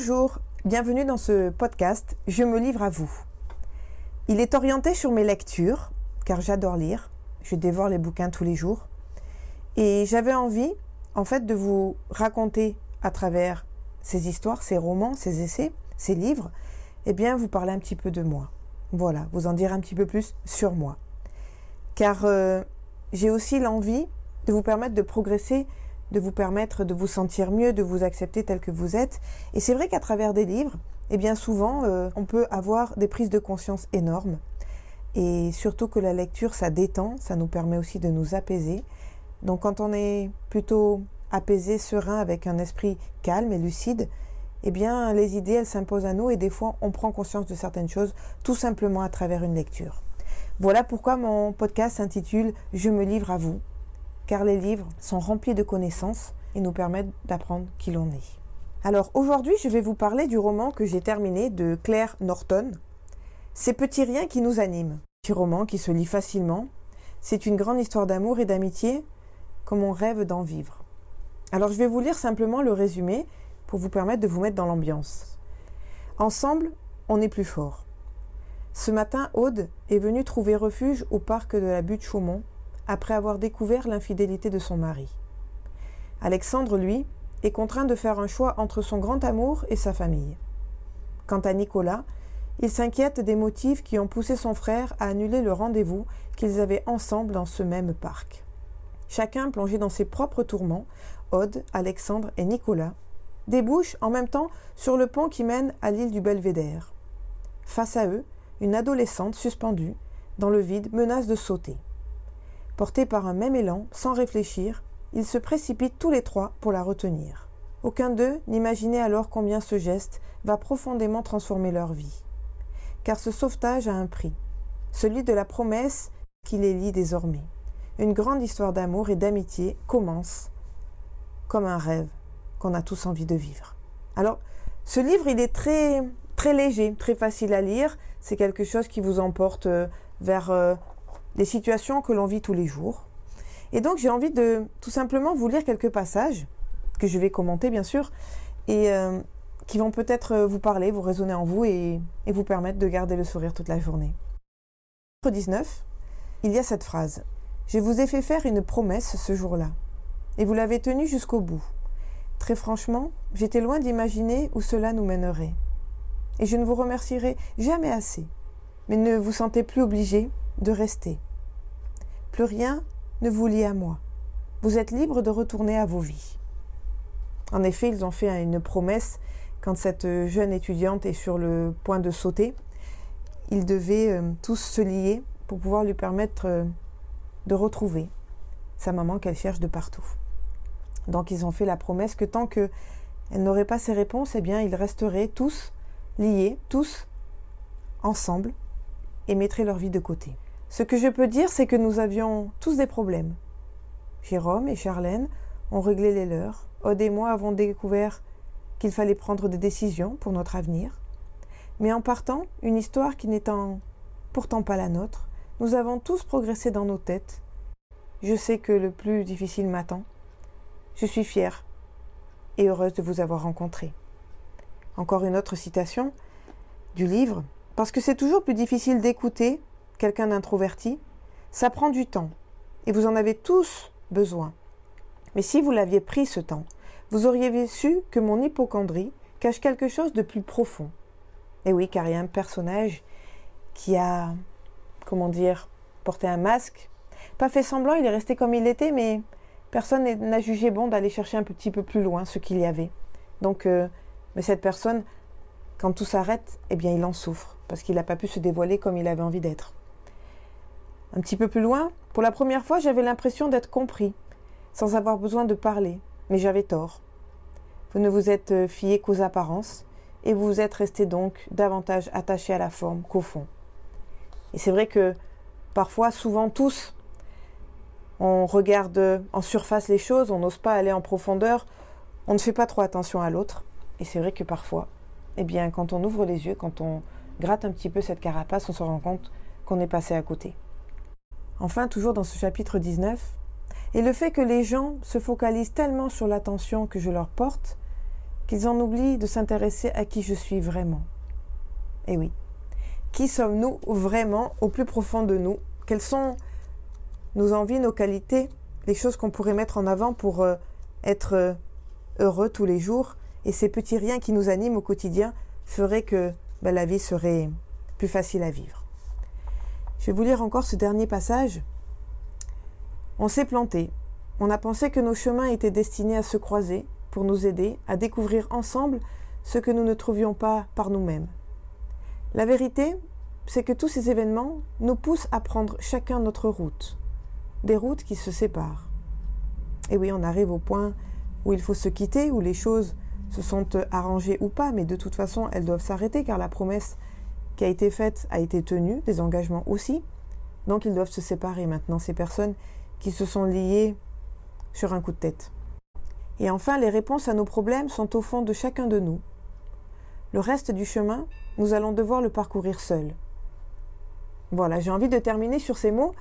Bonjour, bienvenue dans ce podcast Je me livre à vous. Il est orienté sur mes lectures, car j'adore lire, je dévore les bouquins tous les jours, et j'avais envie, en fait, de vous raconter à travers ces histoires, ces romans, ces essais, ces livres, eh bien, vous parler un petit peu de moi. Voilà, vous en dire un petit peu plus sur moi. Car euh, j'ai aussi l'envie de vous permettre de progresser de vous permettre de vous sentir mieux, de vous accepter tel que vous êtes. Et c'est vrai qu'à travers des livres, eh bien souvent, euh, on peut avoir des prises de conscience énormes. Et surtout que la lecture, ça détend, ça nous permet aussi de nous apaiser. Donc quand on est plutôt apaisé, serein, avec un esprit calme et lucide, eh bien les idées, elles s'imposent à nous et des fois, on prend conscience de certaines choses tout simplement à travers une lecture. Voilà pourquoi mon podcast s'intitule Je me livre à vous car les livres sont remplis de connaissances et nous permettent d'apprendre qui l'on est. Alors aujourd'hui, je vais vous parler du roman que j'ai terminé de Claire Norton, Ces petits riens qui nous animent. Petit roman qui se lit facilement. C'est une grande histoire d'amour et d'amitié comme on rêve d'en vivre. Alors je vais vous lire simplement le résumé pour vous permettre de vous mettre dans l'ambiance. Ensemble, on est plus fort. Ce matin, Aude est venue trouver refuge au parc de la butte Chaumont après avoir découvert l'infidélité de son mari. Alexandre, lui, est contraint de faire un choix entre son grand amour et sa famille. Quant à Nicolas, il s'inquiète des motifs qui ont poussé son frère à annuler le rendez-vous qu'ils avaient ensemble dans ce même parc. Chacun plongé dans ses propres tourments, Aude, Alexandre et Nicolas, débouchent en même temps sur le pont qui mène à l'île du Belvédère. Face à eux, une adolescente suspendue, dans le vide, menace de sauter. Portés par un même élan, sans réfléchir, ils se précipitent tous les trois pour la retenir. Aucun d'eux n'imaginait alors combien ce geste va profondément transformer leur vie. Car ce sauvetage a un prix, celui de la promesse qui les lie désormais. Une grande histoire d'amour et d'amitié commence comme un rêve qu'on a tous envie de vivre. Alors, ce livre, il est très très léger, très facile à lire. C'est quelque chose qui vous emporte euh, vers euh, des situations que l'on vit tous les jours. Et donc j'ai envie de tout simplement vous lire quelques passages, que je vais commenter bien sûr, et euh, qui vont peut-être vous parler, vous résonner en vous et, et, vous permettre de garder le sourire toute la journée. 19, il y a cette phrase. Je vous ai fait faire une promesse ce jour-là, et vous l'avez tenue jusqu'au bout. Très franchement, j'étais loin d'imaginer où cela nous mènerait. Et je ne vous remercierai jamais assez. Mais ne vous sentez plus obligé de rester. Plus rien ne vous lie à moi. Vous êtes libre de retourner à vos vies. En effet, ils ont fait une promesse quand cette jeune étudiante est sur le point de sauter. Ils devaient euh, tous se lier pour pouvoir lui permettre euh, de retrouver sa maman qu'elle cherche de partout. Donc ils ont fait la promesse que tant qu'elle n'aurait pas ses réponses, eh bien ils resteraient tous liés, tous ensemble, et mettraient leur vie de côté. Ce que je peux dire, c'est que nous avions tous des problèmes. Jérôme et Charlène ont réglé les leurs. Aude et moi avons découvert qu'il fallait prendre des décisions pour notre avenir. Mais en partant, une histoire qui n'étant pourtant pas la nôtre, nous avons tous progressé dans nos têtes. Je sais que le plus difficile m'attend. Je suis fière et heureuse de vous avoir rencontré. Encore une autre citation du livre, parce que c'est toujours plus difficile d'écouter quelqu'un d'introverti, ça prend du temps, et vous en avez tous besoin. Mais si vous l'aviez pris ce temps, vous auriez su que mon hypochondrie cache quelque chose de plus profond. Et oui, car il y a un personnage qui a, comment dire, porté un masque, pas fait semblant, il est resté comme il était, mais personne n'a jugé bon d'aller chercher un petit peu plus loin ce qu'il y avait. Donc, euh, mais cette personne, quand tout s'arrête, eh bien, il en souffre, parce qu'il n'a pas pu se dévoiler comme il avait envie d'être. Un petit peu plus loin, pour la première fois, j'avais l'impression d'être compris, sans avoir besoin de parler, mais j'avais tort. Vous ne vous êtes euh, fié qu'aux apparences, et vous vous êtes resté donc davantage attaché à la forme qu'au fond. Et c'est vrai que parfois, souvent tous, on regarde en surface les choses, on n'ose pas aller en profondeur, on ne fait pas trop attention à l'autre. Et c'est vrai que parfois, eh bien, quand on ouvre les yeux, quand on gratte un petit peu cette carapace, on se rend compte qu'on est passé à côté. Enfin, toujours dans ce chapitre 19, et le fait que les gens se focalisent tellement sur l'attention que je leur porte, qu'ils en oublient de s'intéresser à qui je suis vraiment. Eh oui, qui sommes-nous vraiment au plus profond de nous? Quelles sont nos envies, nos qualités, les choses qu'on pourrait mettre en avant pour euh, être euh, heureux tous les jours Et ces petits riens qui nous animent au quotidien feraient que ben, la vie serait plus facile à vivre. Je vais vous lire encore ce dernier passage. On s'est planté. On a pensé que nos chemins étaient destinés à se croiser pour nous aider à découvrir ensemble ce que nous ne trouvions pas par nous-mêmes. La vérité, c'est que tous ces événements nous poussent à prendre chacun notre route, des routes qui se séparent. Et oui, on arrive au point où il faut se quitter, où les choses se sont arrangées ou pas, mais de toute façon, elles doivent s'arrêter car la promesse a été faite a été tenue, des engagements aussi. Donc ils doivent se séparer maintenant, ces personnes qui se sont liées sur un coup de tête. Et enfin, les réponses à nos problèmes sont au fond de chacun de nous. Le reste du chemin, nous allons devoir le parcourir seuls. Voilà, j'ai envie de terminer sur ces mots.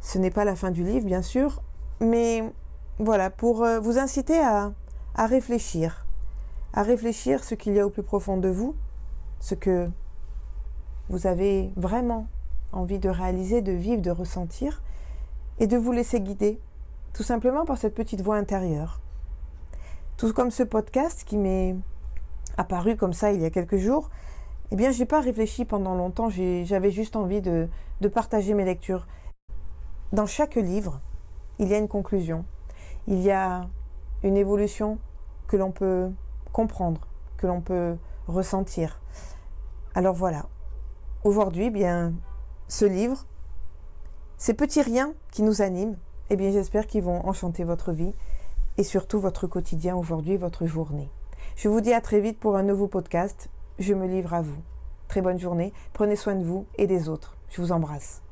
Ce n'est pas la fin du livre, bien sûr, mais voilà, pour euh, vous inciter à, à réfléchir, à réfléchir ce qu'il y a au plus profond de vous, ce que vous avez vraiment envie de réaliser, de vivre, de ressentir, et de vous laisser guider, tout simplement par cette petite voix intérieure. Tout comme ce podcast qui m'est apparu comme ça il y a quelques jours, eh bien, j'ai pas réfléchi pendant longtemps, j'avais juste envie de, de partager mes lectures. Dans chaque livre, il y a une conclusion, il y a une évolution que l'on peut comprendre, que l'on peut ressentir. Alors voilà, aujourd'hui, eh bien, ce livre, ces petits riens qui nous animent, eh bien, j'espère qu'ils vont enchanter votre vie et surtout votre quotidien aujourd'hui, votre journée. Je vous dis à très vite pour un nouveau podcast. Je me livre à vous. Très bonne journée. Prenez soin de vous et des autres. Je vous embrasse.